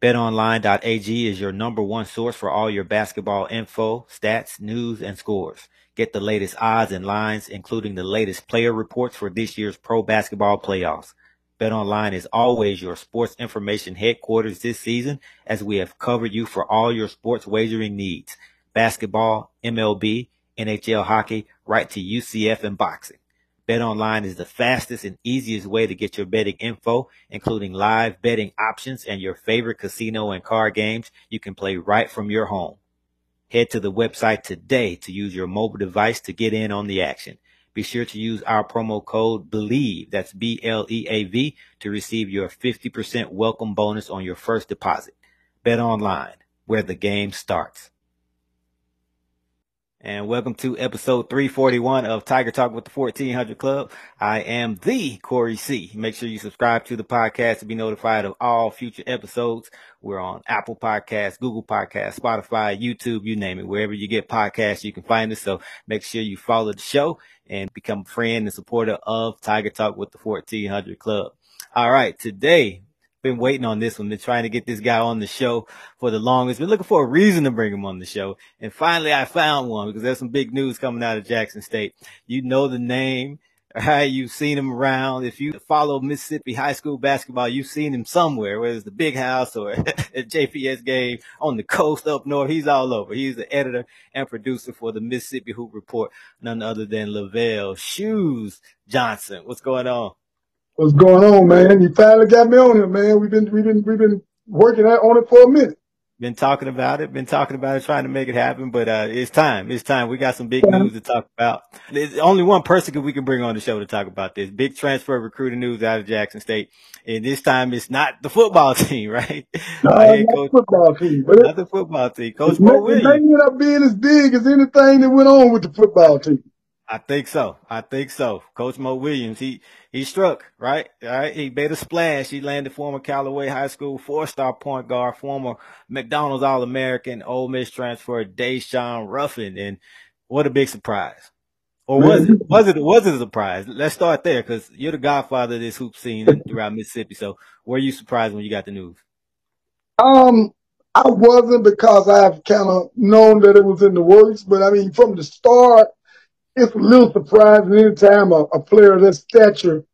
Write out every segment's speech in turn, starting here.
BetOnline.ag is your number one source for all your basketball info, stats, news, and scores. Get the latest odds and lines, including the latest player reports for this year's pro basketball playoffs. BetOnline is always your sports information headquarters this season as we have covered you for all your sports wagering needs. Basketball, MLB, NHL hockey, right to UFC and boxing. BetOnline is the fastest and easiest way to get your betting info, including live betting options and your favorite casino and card games you can play right from your home. Head to the website today to use your mobile device to get in on the action. Be sure to use our promo code BELIEVE, that's B-L-E-A-V, to receive your 50% welcome bonus on your first deposit. Bet online, where the game starts and welcome to episode 341 of Tiger Talk with the 1400 Klub. I am the Corey C. Make sure you subscribe to the podcast to be notified of all future episodes. We're on Apple Podcasts, Google Podcasts, Spotify, YouTube, you name it. Wherever you get podcasts, you can find us. So make sure you follow the show and become a friend and supporter of Tiger Talk with the 1400 Klub. All right. Today been waiting on this one, been trying to get this guy on the show for the longest, been looking for a reason to bring him on the show. And finally I found one because there's some big news coming out of Jackson State. You know the name. Right, you've seen him around. If you follow Mississippi high school basketball, you've seen him somewhere, whether it's the big house or a JPS game on the coast up north. He's all over. He's the editor and producer for the Mississippi Hoop Report, none other than Lavelle Shoes Johnson. What's going on? What's going on, man? You finally got me on here, man. We've been we've been we've been working on it for a minute. Been talking about it, been talking about it, trying to make it happen, but uh, it's time. It's time. We got some big news to talk about. There's only one person we can bring on the show to talk about this. Big transfer recruiting news out of Jackson State. And this time it's not the football team, right? No, not the football team. But not it, the football team. Coach Mo Williams. It may end up being as big as anything that went on with the football team. I think so. I think so. Coach Mo Williams, he he struck, right? All right. He made a splash. He landed former Callaway High School four-star point guard, former McDonald's All-American, Ole Miss transfer, Daeshun Ruffin. And what a big surprise. Or was it, was it, was it a surprise? Let's start there because you're the godfather of this hoop scene throughout Mississippi. So were you surprised when you got the news? Um, I wasn't because I've kind of known that it was in the works, but I mean, from the start, it's a little surprising anytime a, a player of that stature,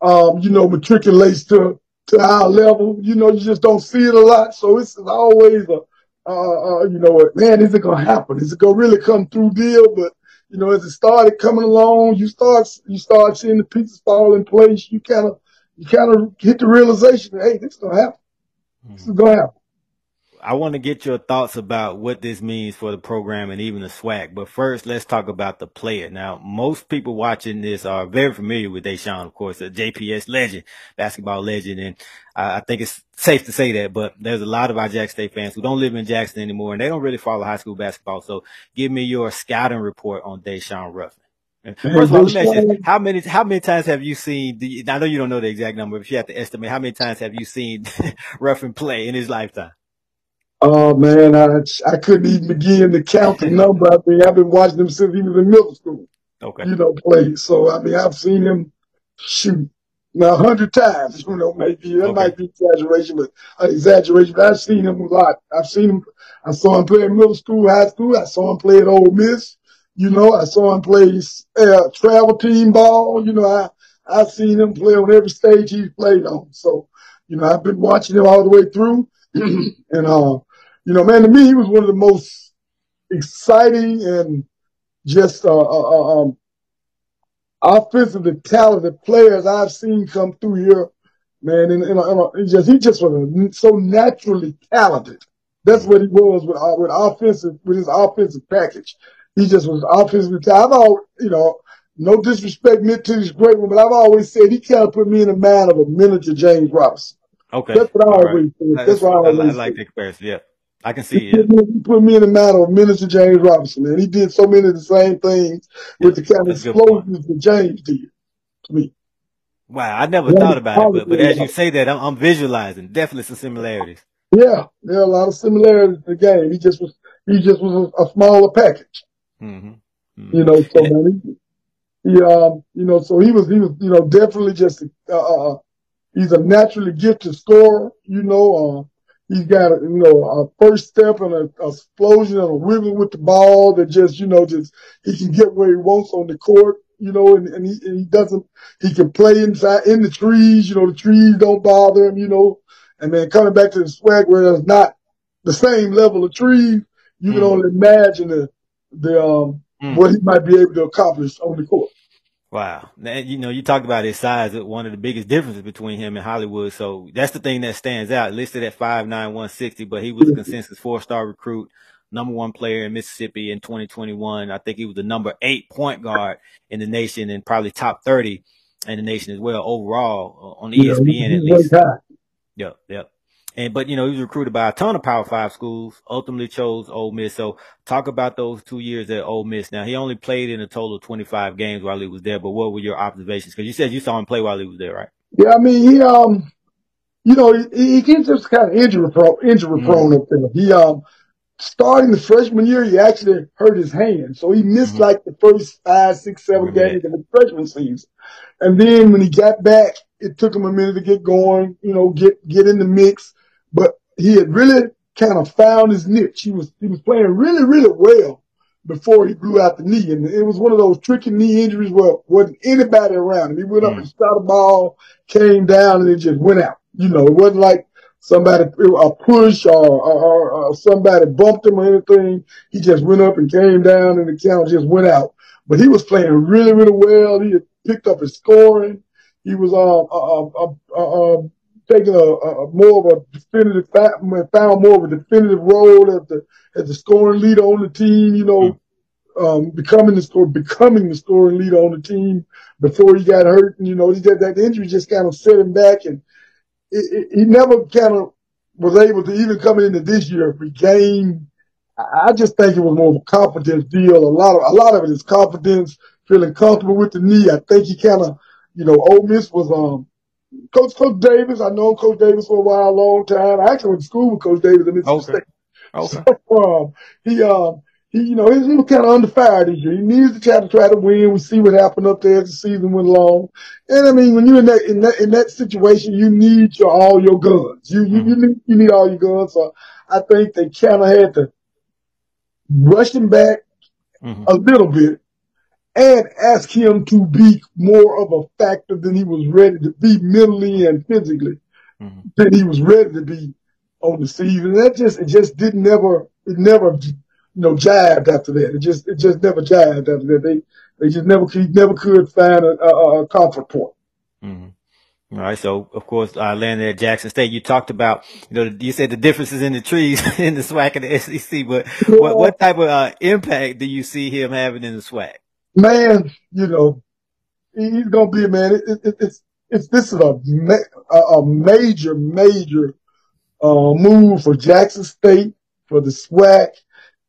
um, you know, matriculates to, to our level. You know, you just don't see it a lot. So it's always a, uh, uh, you know, man, is it to happen? Is it to really come through deal? But, you know, as it started coming along, you start, you start seeing the pieces fall in place. You kind of, you kind of hit the realization, hey, this is to happen. Mm-hmm. This is to happen. I want to get your thoughts about what this means for the program and even the SWAC. But first, let's talk about the player. Now, most people watching this are very familiar with Daeshun, of course, a JPS legend, basketball legend. And I think it's safe to say that, but there's a lot of our Jackson State fans who don't live in Jackson anymore and they don't really follow high school basketball. So give me your scouting report on Daeshun Ruffin. First of all, let me ask you, how many how many times have you seen? The, I know you don't know the exact number, but if you have to estimate, how many times have you seen Ruffin play in his lifetime? Oh man, I I couldn't even begin to count the number. I mean, I've been watching him since he was in middle school. Okay. You know, play. So I mean, I've seen him shoot now a hundred times. You know, maybe that okay. might be exaggeration, but uh, exaggeration. But I've seen him a lot. I've seen him. I saw him play in middle school, high school. I saw him play at Ole Miss. You know, I saw him play uh, travel team ball. You know, I I've seen him play on every stage he's played on. So, you know, I've been watching him all the way through, and uh, you know, man, to me, he was one of the most exciting and just uh, uh, uh um, offensively talented players I've seen come through here, man. And, and, and just he just was so naturally talented. That's what he was with uh, with offensive with his offensive package. He just was offensively talented. I've always, you know, no disrespect meant to this great one, but I've always said he kind of put me in the mind of a miniature James Robinson. Okay, that's what I always right. said. That's, what I always I, I like the comparison. Yeah. I can see it. He put me in the matter of Minister James Robinson, and he did so many of the same things with the kind of explosions that James did to me. Wow, I never thought about it, but, but as you say that, I'm, I'm, visualizing definitely some similarities. Yeah, there are a lot of similarities in the game. He just was he just was a, a smaller package. Mm-hmm. Mm-hmm. You know, so man, he, he um, you know, so he was he was you know definitely just uh, uh he's a naturally gifted scorer. You know, uh, He's got, you know, a first step and a, a explosion and a wiggle with the ball that just, you know, just he can get where he wants on the court, you know, and, and, he, and he doesn't, he can play inside in the trees, you know, the trees don't bother him, you know, and then coming back to the SWAC where there's not the same level of trees, you mm. can only imagine the, the, um, mm. what he might be able to accomplish on the court. Wow. you know, you talked about his size, one of the biggest differences between him and Hollywood. So that's the thing that stands out. Listed at 5'9", 160, but he was a consensus four-star recruit, number one player in Mississippi in 2021. I think he was the number eight point guard in the nation and probably top 30 in the nation as well overall uh, on ESPN yeah, at least. Yep, yep. And but you know, he was recruited by a ton of Power Five schools. Ultimately, chose Ole Miss. So talk about those two years at Ole Miss. Now he only played in a total of 25 games while he was there. But what were your observations? Because you said you saw him play while he was there, right? Yeah, I mean he um, you know, he, he just kind of injury prone, injury prone mm-hmm. up there. He um, starting the freshman year, he actually hurt his hand, so he missed mm-hmm. like the first five, six, seven games of the freshman season. And then when he got back, it took him a minute to get going, you know, get get in the mix but he had really kind of found his niche. He was he was playing really really well before he blew out the knee, and it was one of those tricky knee injuries where wasn't anybody around him. He went up mm. and shot a ball, came down, and it just went out. You know, it wasn't like somebody a push or, or, or somebody bumped him or anything. He just went up and came down, and the count just went out. But he was playing really really well. He had picked up his scoring. He was uh, uh, uh, uh, taking a, a, more of a definitive found more of a definitive role as the as the scoring leader on the team. You know, um, becoming the score becoming the scoring leader on the team before he got hurt. And you know, he got that injury just kind of set him back, and it, it, he never kind of was able to even coming into this year regain. I just think it was more of a confidence deal. A lot of a lot of it is confidence, feeling comfortable with the knee. I think he kind of, you know, Ole Miss was um Coach Coach Davis. I know Coach Davis for a while, a long time. I actually went to school with Coach Davis in Mississippi okay. State. Okay. So, um, he um he you know he, he was kind of under fire this year. He needs to try to try to win. We see what happened up there as the season went along. And I mean, when you're in that in that in that situation, you need your all your guns. You you, mm-hmm. you need you need all your guns. So I think they kind of had to rush him back mm-hmm. a little bit and ask him to be more of a factor than he was ready to be mentally and physically mm-hmm. than he was ready to be on the season. That just it just didn't never it never you know jived after that. It just it just never jived after that. They they just never could never could find a, a, a comfort point. Mm-hmm. All right. So, of course, I landed at Jackson State. You talked about, you know, you said the differences in the trees in the SWAC and the SEC, but what, what type of uh, impact do you see him having in the SWAC? Man, you know, he's gonna be a man. It, it, it's it's this is a a, a major major uh, move for Jackson State for the SWAC,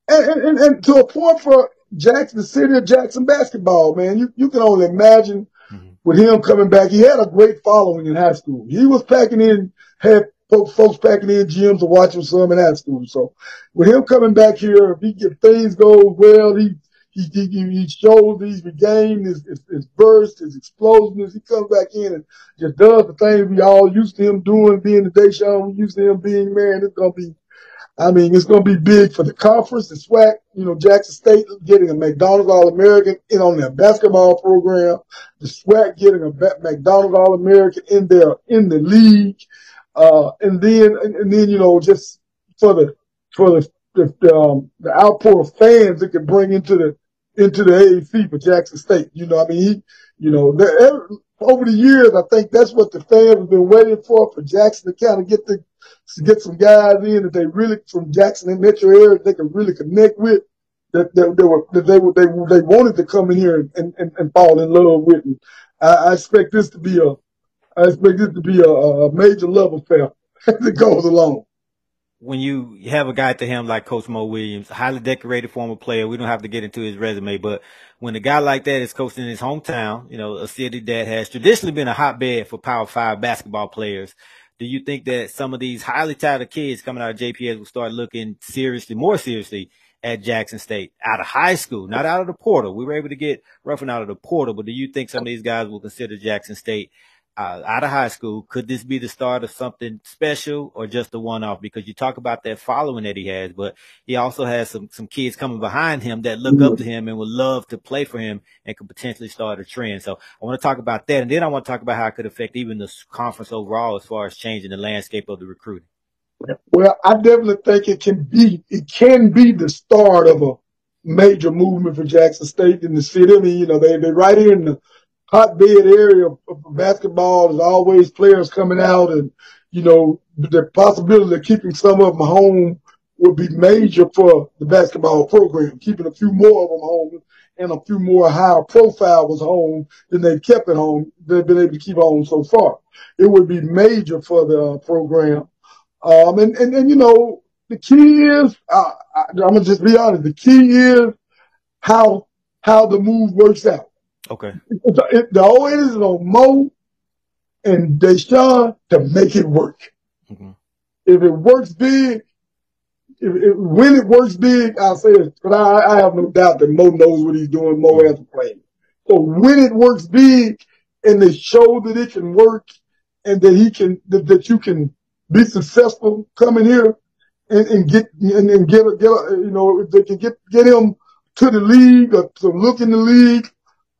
and, and, and to a point for Jackson, the city of Jackson basketball. Man, you you can only imagine mm-hmm. with him coming back. He had a great following in high school. He was packing in had folks, folks packing in gyms to watch him some in high school. So with him coming back here, if he if things go well, he he, he, he shows he's regained his, his, his burst, his explosiveness. He comes back in and just does the things we all used to him doing, being the Daeshun, we used to him being, man, it's going to be, I mean, it's going to be big for the conference, the SWAC, you know, Jackson State getting a McDonald's All-American in on their basketball program, the SWAC getting a McDonald's All-American in their, in the league. Uh, and then, and, then, you know, just for the, for the, the, um, the outpour of fans it can bring into the, into the AAC for Jackson State. You know, I mean, he, you know, over the years, I think that's what the fans have been waiting for, for Jackson to kind of get the, to get some guys in that they really, from Jackson and metro area, they can really connect with, that, that, they were, that they were, they, they wanted to come in here and, and, and fall in love with. And I, I expect this to be a, I expect this to be a, a major love affair that goes along when you have a guy to him like Coach Mo Williams, highly decorated former player, we don't have to get into his resume, but when a guy like that is coaching in his hometown, you know, a city that has traditionally been a hotbed for Power Five basketball players, do you think that some of these highly talented kids coming out of JPS will start looking seriously, more seriously at Jackson State out of high school, not out of the portal? We were able to get Ruffin out of the portal, but do you think some of these guys will consider Jackson State uh, out of high school. Could this be the start of something special or just a one off? Because you talk about that following that he has, but he also has some, some kids coming behind him that look up to him and would love to play for him and could potentially start a trend. So I want to talk about that. And then I want to talk about how it could affect even the conference overall as far as changing the landscape of the recruiting. Well, I definitely think it can be, it can be the start of a major movement for Jackson State in the city. I mean, you know, they, they're right here in the hotbed area of, basketball. There's always players coming out and, you know, the possibility of keeping some of them home would be major for the basketball program, keeping a few more of them home and a few more higher profile was home than they've kept at home. They've been able to keep home so far. It would be major for the uh, program. Um, and, and, and, you know, the key is, I, I'm gonna just be honest. The key is how, how the move works out. Okay. It, the always is on Mo and Daeshun to make it work. Mm-hmm. If it works big, if, if, when it works big, I'll say this, but I, I, have no doubt that Mo knows what he's doing. Mo has a plan. So when it works big and they show that it can work and that he can, that, that you can be successful coming here and, and get, and, and get, get, you know, if they can get, get him to the league or to look in the league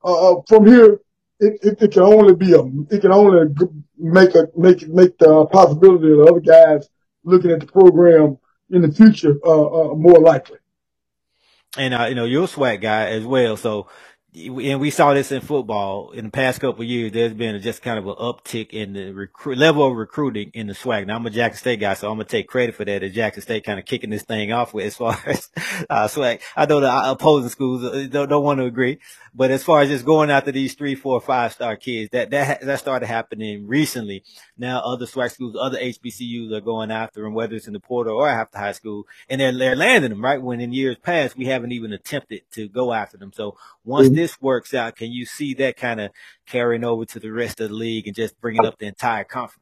uh, uh, from here, it, it, it, can only be a, it can only make a, make, make the possibility of other guys looking at the program in the future, uh, uh more likely. And, uh, you know, you're a SWAC guy as well. So and we saw this in football in the past couple years. There's been just kind of an uptick in the recruit level of recruiting in the SWAC. Now I'm a Jackson State guy, so I'm gonna take credit for that. As Jackson State kind of kicking this thing off with as far as uh, SWAC. I know the opposing schools uh, don't, don't want to agree, but as far as just going after these three, four, five star kids, that that that started happening recently. Now other SWAC schools, other HBCUs are going after them, whether it's in the portal or after high school, and they're they're landing them right. When in years past we haven't even attempted to go after them. So once mm-hmm. this works out, can you see that kind of carrying over to the rest of the league and just bringing up the entire conference?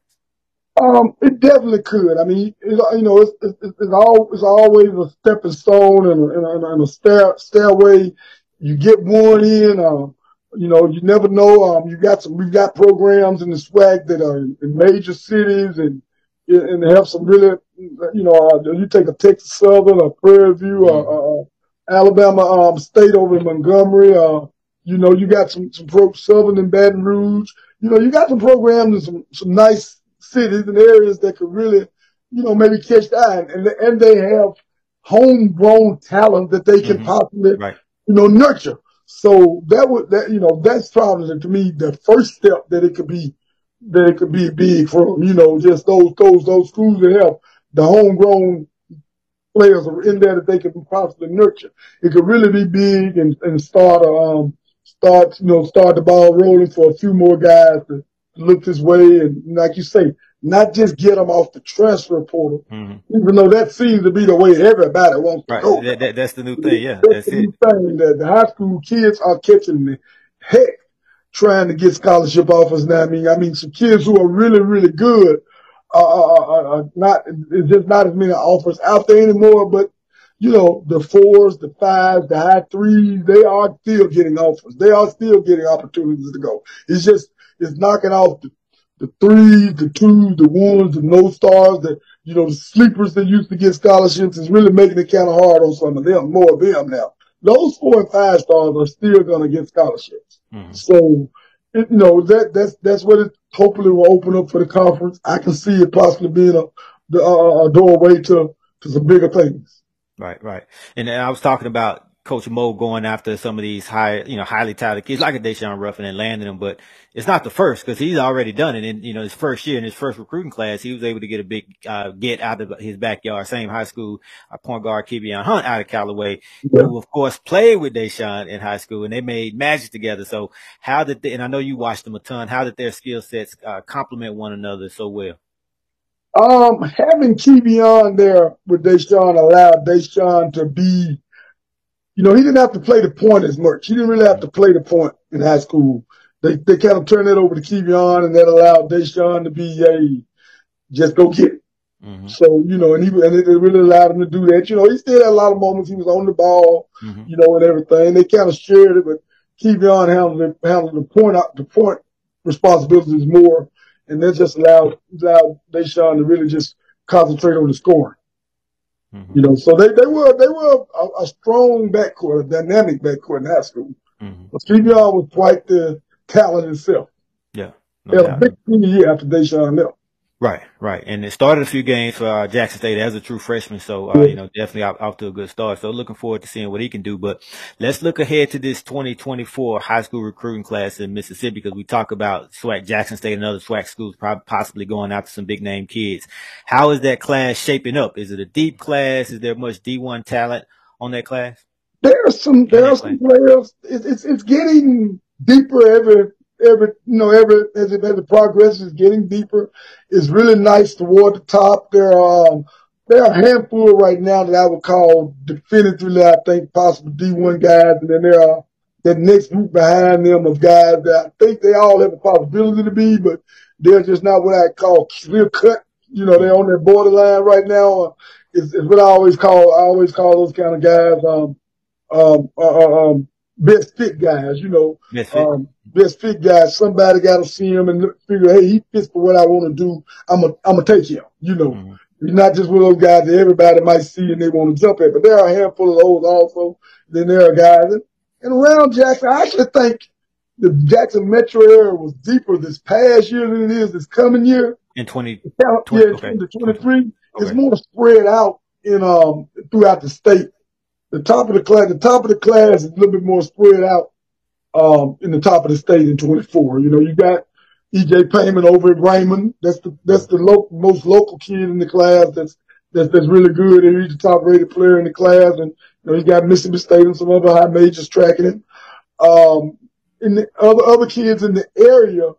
Um, it definitely could. I mean, it, you know, it's, it's, it's, all, it's always a stepping stone and, and, and a stair, stairway. You get one in, um, you know, you never know. Um, you got some, we've got programs in the SWAC that are in, in major cities and, and they have some really, you know, uh, you take a Texas Southern or Prairie View or, mm-hmm. uh, Alabama um, State over in Montgomery. Uh, you know, you got some some pro Southern and Baton Rouge. You know, you got some programs in some some nice cities and areas that could really, you know, maybe catch the eye, and and they have homegrown talent that they can mm-hmm. possibly, right. you know, nurture. So that would that you know that's probably to me the first step that it could be that it could be big from you know just those those those schools that have the homegrown players are in there that they could possibly nurture. It could really be big and, and start um, start, you know, start the ball rolling for a few more guys to look this way. And like you say, not just get them off the transfer portal, mm-hmm. even though that seems to be the way everybody wants to right. go. That, that, that's the new thing. Yeah. That's, that's the it. thing that the high school kids are catching the heck trying to get scholarship offers now. I mean, I mean, some kids who are really, really good are, are not, it's just not as many offers out there anymore, but you know, the fours, the fives, the high threes, they are still getting offers. They are still getting opportunities to go. It's just, it's knocking off the, the threes, the twos, the ones, the no stars, the, you know, the sleepers that used to get scholarships is really making it kind of hard on some of them, more of them now. Those four and five stars are still going to get scholarships. Mm-hmm. So, it, you know, that, that's, that's what it hopefully will open up for the conference. I can see it possibly being a, a doorway to, to some bigger things. Right, right. And I was talking about Coach Mo going after some of these high, you know, highly talented kids like a Daeshun Ruffin and landing them, but it's not the first because he's already done it. In you know his first year in his first recruiting class, he was able to get a big uh, get out of his backyard. Same high school uh, point guard Kevion Hunt out of Callaway, yeah. who of course played with Daeshun in high school, and they made magic together. So how did they, and I know you watched them a ton. How did their skill sets uh, complement one another so well? Um, having Kevion there with Daeshun allowed Daeshun to be, you know, he didn't have to play the point as much. He didn't really have to play the point in high school. They they kind of turned that over to Kevion, and that allowed Daeshun to be a just go get it. Mm-hmm. So you know, and he and it really allowed him to do that. You know, he still had a lot of moments. He was on the ball, mm-hmm. you know, and everything. They kind of shared it, but Kevion handled handled the point out the point responsibilities more, and that just allowed allowed Daeshun to really just concentrate on the scoring. Mm-hmm. You know, so they, they were they were a, a, strong backcourt, a dynamic backcourt in high school. Mm-hmm. But Steve Young was quite the talent himself. Yeah, no had a big senior year after Daeshun left. Right, right. And it started a few games for uh, Jackson State as a true freshman. So, uh, you know, definitely off, off, to a good start. So looking forward to seeing what he can do. But let's look ahead to this 2024 high school recruiting class in Mississippi because we talk about SWAC Jackson State and other SWAC schools probably possibly going after some big name kids. How is that class shaping up? Is it a deep class? Is there much D1 talent on that class? There are some, there are some players. It's, it's, it's getting deeper every every you know every as it, as the progress is getting deeper, it's really nice toward the top. There are um, there are a handful right now that I would call definitively I think possible D one guys, and then there are that next group behind them of guys that I think they all have a possibility to be, but they're just not what I call clear cut. You know, they're on that borderline right now. Is, is what I always call I always call those kind of guys um um uh, uh um best fit guys, you know. Best fit. Um, best fit guys. Somebody got to see him and figure, hey, he fits for what I want to do. I'm gonna, I'm gonna take him, you know. Mm-hmm. He's not just one of those guys that everybody might see and they want to jump at, but there are a handful of those also. Then there are guys, and, and around Jackson, I actually think the Jackson metro area was deeper this past year than it is this coming year. In 20, 20 yeah, okay. 2023. Okay. It's more spread out in, um, throughout the state the top of the class, the top of the class is a little bit more spread out, um, in the top of the state in 24. You know, you got EJ Payment over at Raymond. That's the, that's the lo- most local kid in the class that's, that's, that's really good. And he's the top rated player in the class. And, you know, he got Mississippi State and some other high majors tracking him. Um, and the other, other kids in the area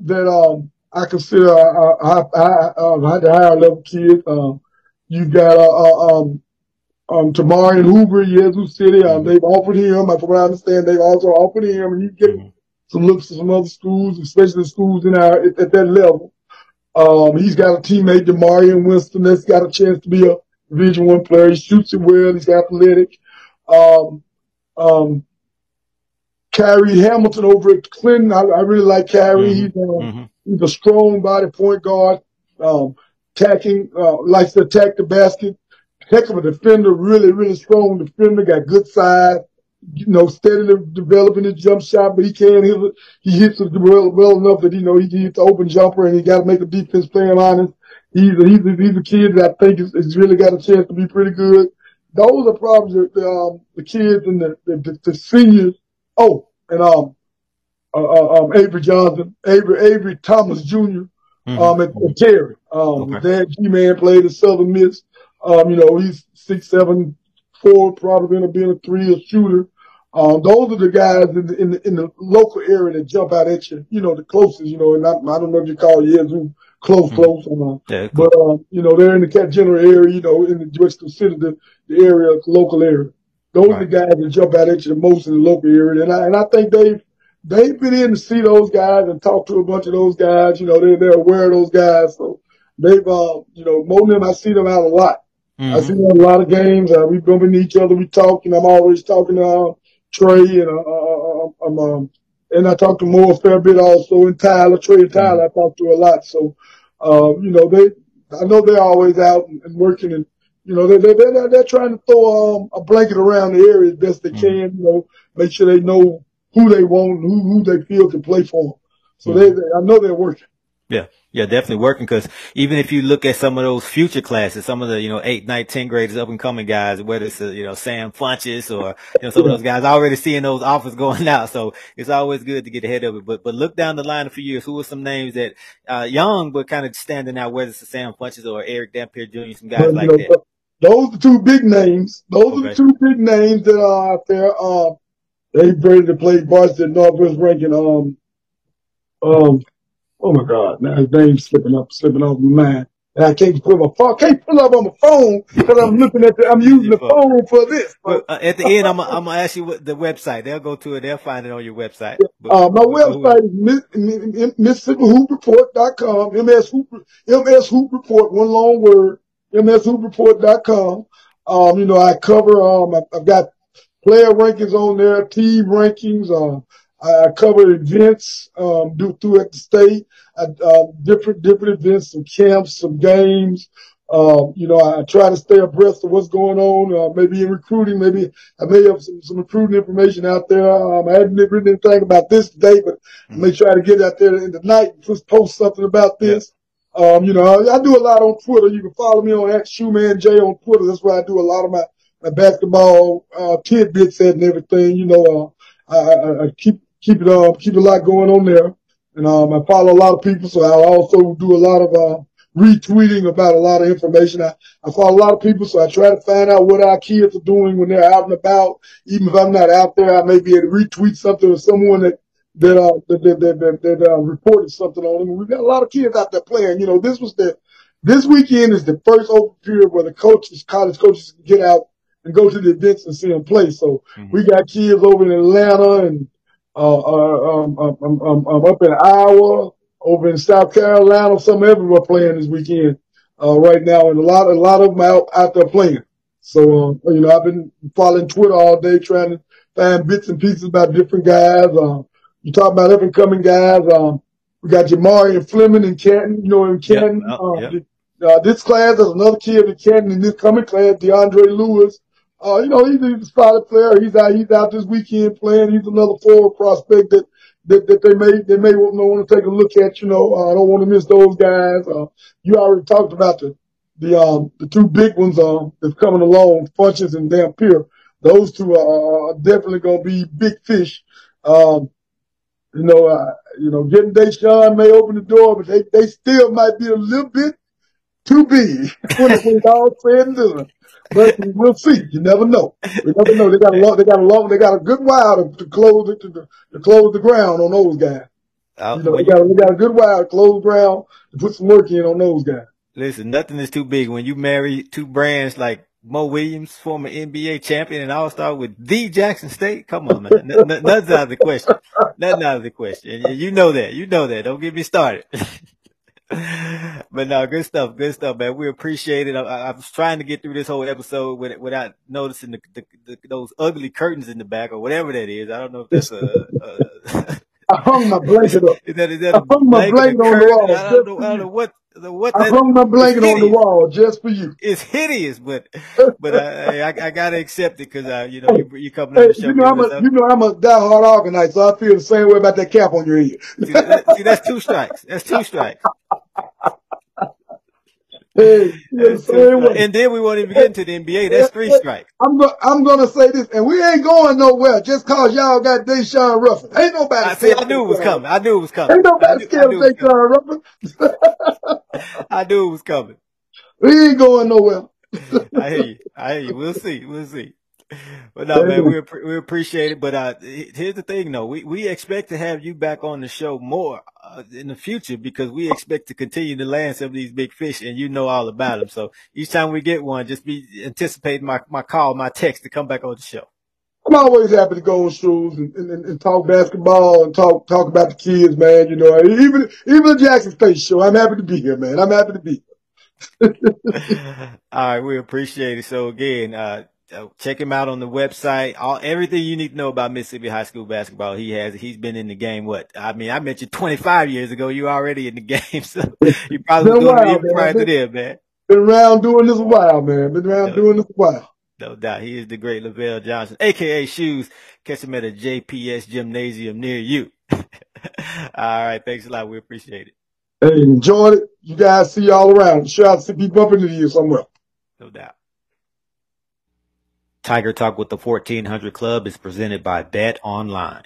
that, um, I consider, uh, high, high, uh, higher level kids. Um, you got, uh, uh um, um, Tamari and Hoover, Yazoo City. Um, they've offered him. I, from what I understand, they've also offered him, and he's getting mm-hmm. some looks from some other schools, especially the schools in our at, at that level. Um, he's got a teammate, Demarion Winston, that's got a chance to be a Division One player. He shoots it well. He's athletic. Um, um, Kyrie Hamilton over at Clinton. I, I really like Kyrie. Mm-hmm. He's, um, mm-hmm. he's a strong body point guard. Um, attacking, uh, likes to attack the basket heck of a defender, really, really strong defender, got good size, you know, steadily developing his jump shot, but he can't hit it. He hits it well, well enough that, you know, he hits the open jumper and he got to make the defense play him honest. He's a, he's a, he's a kid that I think has, really got a chance to be pretty good. Those are probably the, um, the kids and the, the, the, seniors. Oh, and, um, uh, uh, um, Avery Johnson, Avery, Avery Thomas Jr., mm-hmm. um, and, and Terry. Um, okay. dad G-Man played at Southern Miss. Um, you know, he's six, seven, four, probably going to be in a three, a shooter. Um, those are the guys in the, in the, in the local area that jump out at you, you know, the closest, you know, and I, I don't know if you call Yazoo close, mm-hmm. close, or not. Yeah, cool. but, um, you know, they're in the Cat General area, you know, in the, what's considered the, the area, local area. Those right. are the guys that jump out at you the most in the local area. And I, and I think they've, they've been in to see those guys and talk to a bunch of those guys. You know, they're, they're aware of those guys. So they've, uh, you know, more than them, I see them out a lot. Mm-hmm. I see a lot of games. Uh, we bump into each other. We talk, and I'm always talking to uh, Trey and uh, uh, uh um, um, and I talk to more a fair bit also. And Tyler, Trey and Tyler, mm-hmm. I talk to a lot. So, um, you know, they, I know they're always out and, and working, and you know, they're they're, they're trying to throw um, a blanket around the area as best they mm-hmm. can. You know, make sure they know who they want, who who they feel can play for them. So mm-hmm. they, they, I know they're working. Yeah. Yeah, definitely working because even if you look at some of those future classes, some of the, you know, eight, nine, ten graders, up and coming guys, whether it's, uh, you know, Sam Funches or, you know, some of those guys already seeing those offers going out. So it's always good to get ahead of it. But, but look down the line a few years. Who are some names that, uh, young, but kind of standing out, whether it's Sam Funches or Eric Dampier Jr., some guys well, like know, that. Those are two big names. Those okay. are the two big names that are out there. Um, they ready to play varsity Northwest ranking. Um, um, Oh my God, now his name's slipping up, slipping off my mind. And I can't put my phone, can't pull up on my phone because I'm looking at the, I'm using the phone for this. Well, uh, at the end, I'm, I'm gonna ask you what the website. They'll go to it. They'll find it on your website. But, uh, my website is MississippiHoopReport.com, MS Hoop, MS Hoop Report, one long word, MSHoopReport.com. Um, you know, I cover, um, I've got player rankings on there, team rankings, uh, I cover events, um, do through at the state, I, uh, different, different events, some camps, some games. Um, you know, I try to stay abreast of what's going on, uh, maybe in recruiting, maybe I may have some, some recruiting information out there. Um, I haven't written anything about this today, but mm-hmm. I may try to get out there in the night and just post something about this. Um, you know, I, I, do a lot on Twitter. You can follow me on at J on Twitter. That's where I do a lot of my, my basketball, uh, tidbits and everything. You know, uh, I, I, I keep keep it uh, keep a lot going on there. And um, I follow a lot of people, so I also do a lot of uh, retweeting about a lot of information. I, I follow a lot of people, so I try to find out what our kids are doing when they're out and about. Even if I'm not out there, I may be able to retweet something or someone that that uh that that that, that, that uh, reported something on them. We've got a lot of kids out there playing. You know, this was the this weekend is the first open period where the coaches, college coaches, can get out and go to the events and see them play. So mm-hmm. we got kids over in Atlanta and uh, uh, um, um, um, um, um, up in Iowa, over in South Carolina, some everywhere playing this weekend, uh, right now. And a lot, a lot of them out, out there playing. So, uh, you know, I've been following Twitter all day trying to find bits and pieces about different guys. Uh, you talk about up and coming guys. Um, we got Jamari and Fleming and Canton, you know, in Canton. Yep. Oh, yep. Uh, this class, there's another kid in Canton in this coming class, DeAndre Lewis. Uh, you know, he's, a solid player. He's out, he's out this weekend playing. He's another forward prospect that, that, that they may, they may want to take a look at, you know, uh, I don't want to miss those guys. Uh, you already talked about the, the, um, the two big ones, um, that's coming along, Funchess and Dampier. Those two are, are definitely going to be big fish. Um, you know, uh, you know, getting Daeshun may open the door, but they, they still might be a little bit too big when, it's all said and done but we'll see. You never know. You never know. They got a long, they got a long, they got a good while to, to close it to, to, close the ground on those guys. Uh, you know, they got, they got a good while to close ground to put some work in on those guys. Listen, nothing is too big when you marry two brands like Mo Williams, former NBA champion and All Star with the Jackson State. Come on, man. nothing's out of the question. Nothing out of the question. You know that. You know that. Don't get me started. but no, good stuff, good stuff, man. We appreciate it. I, I, was trying to get through this whole episode with, without noticing the, the, the, those ugly curtains in the back or whatever that is. I don't know if that's a. a I hung my blanket up. Is that, is that I hung my blanket on the wall. I don't, know, I don't know what what I hung my blanket on the wall just for you. It's hideous, but but I, I, I gotta accept it because uh, you know you, you coming on the show. You know I'm a you know I'm a diehard Alcornite, so I feel the same way about that cap on your head. see, that, see, that's two strikes. That's two strikes. Hey, and then we won't even get into the NBA. That's three strikes. I'm go- I'm gonna say this, and we ain't going nowhere just cause y'all got Daeshun Ruffin. Ain't nobody. I, see, I knew it was coming. I knew it was coming. Ain't nobody scared of Daeshun Ruffin. I knew it was coming. We ain't going nowhere. I hear you. I hear you. We'll see. We'll see. But no, man, we we appreciate it. But uh, here's the thing, though, we we expect to have you back on the show more uh, in the future because we expect to continue to land some of these big fish, and you know all about them. So each time we get one, just be anticipating my my call, my text to come back on the show. I'm always happy to go on shows and, and, and, talk basketball and talk talk about the kids, man. You know, even even the Jackson State show, I'm happy to be here, man. I'm happy to be. All right, we appreciate it. So again, uh, check him out on the website. All everything you need to know about Mississippi high school basketball. He has. He's been in the game. What I mean, I met you 25 years ago. You already in the game, so you probably been doing it prior to there, man. Been around doing this a while, man. Been around no, doing this a while. No doubt. He is the great Lavelle Johnson, aka Shoes. Catch him at a JPS gymnasium near you. All right. Thanks a lot. We appreciate it. Hey, enjoyed it. You guys see y'all around. Sure, I'll be bumping into you somewhere. No doubt. Tiger Talk with the 1400 Klub is presented by Bet Online.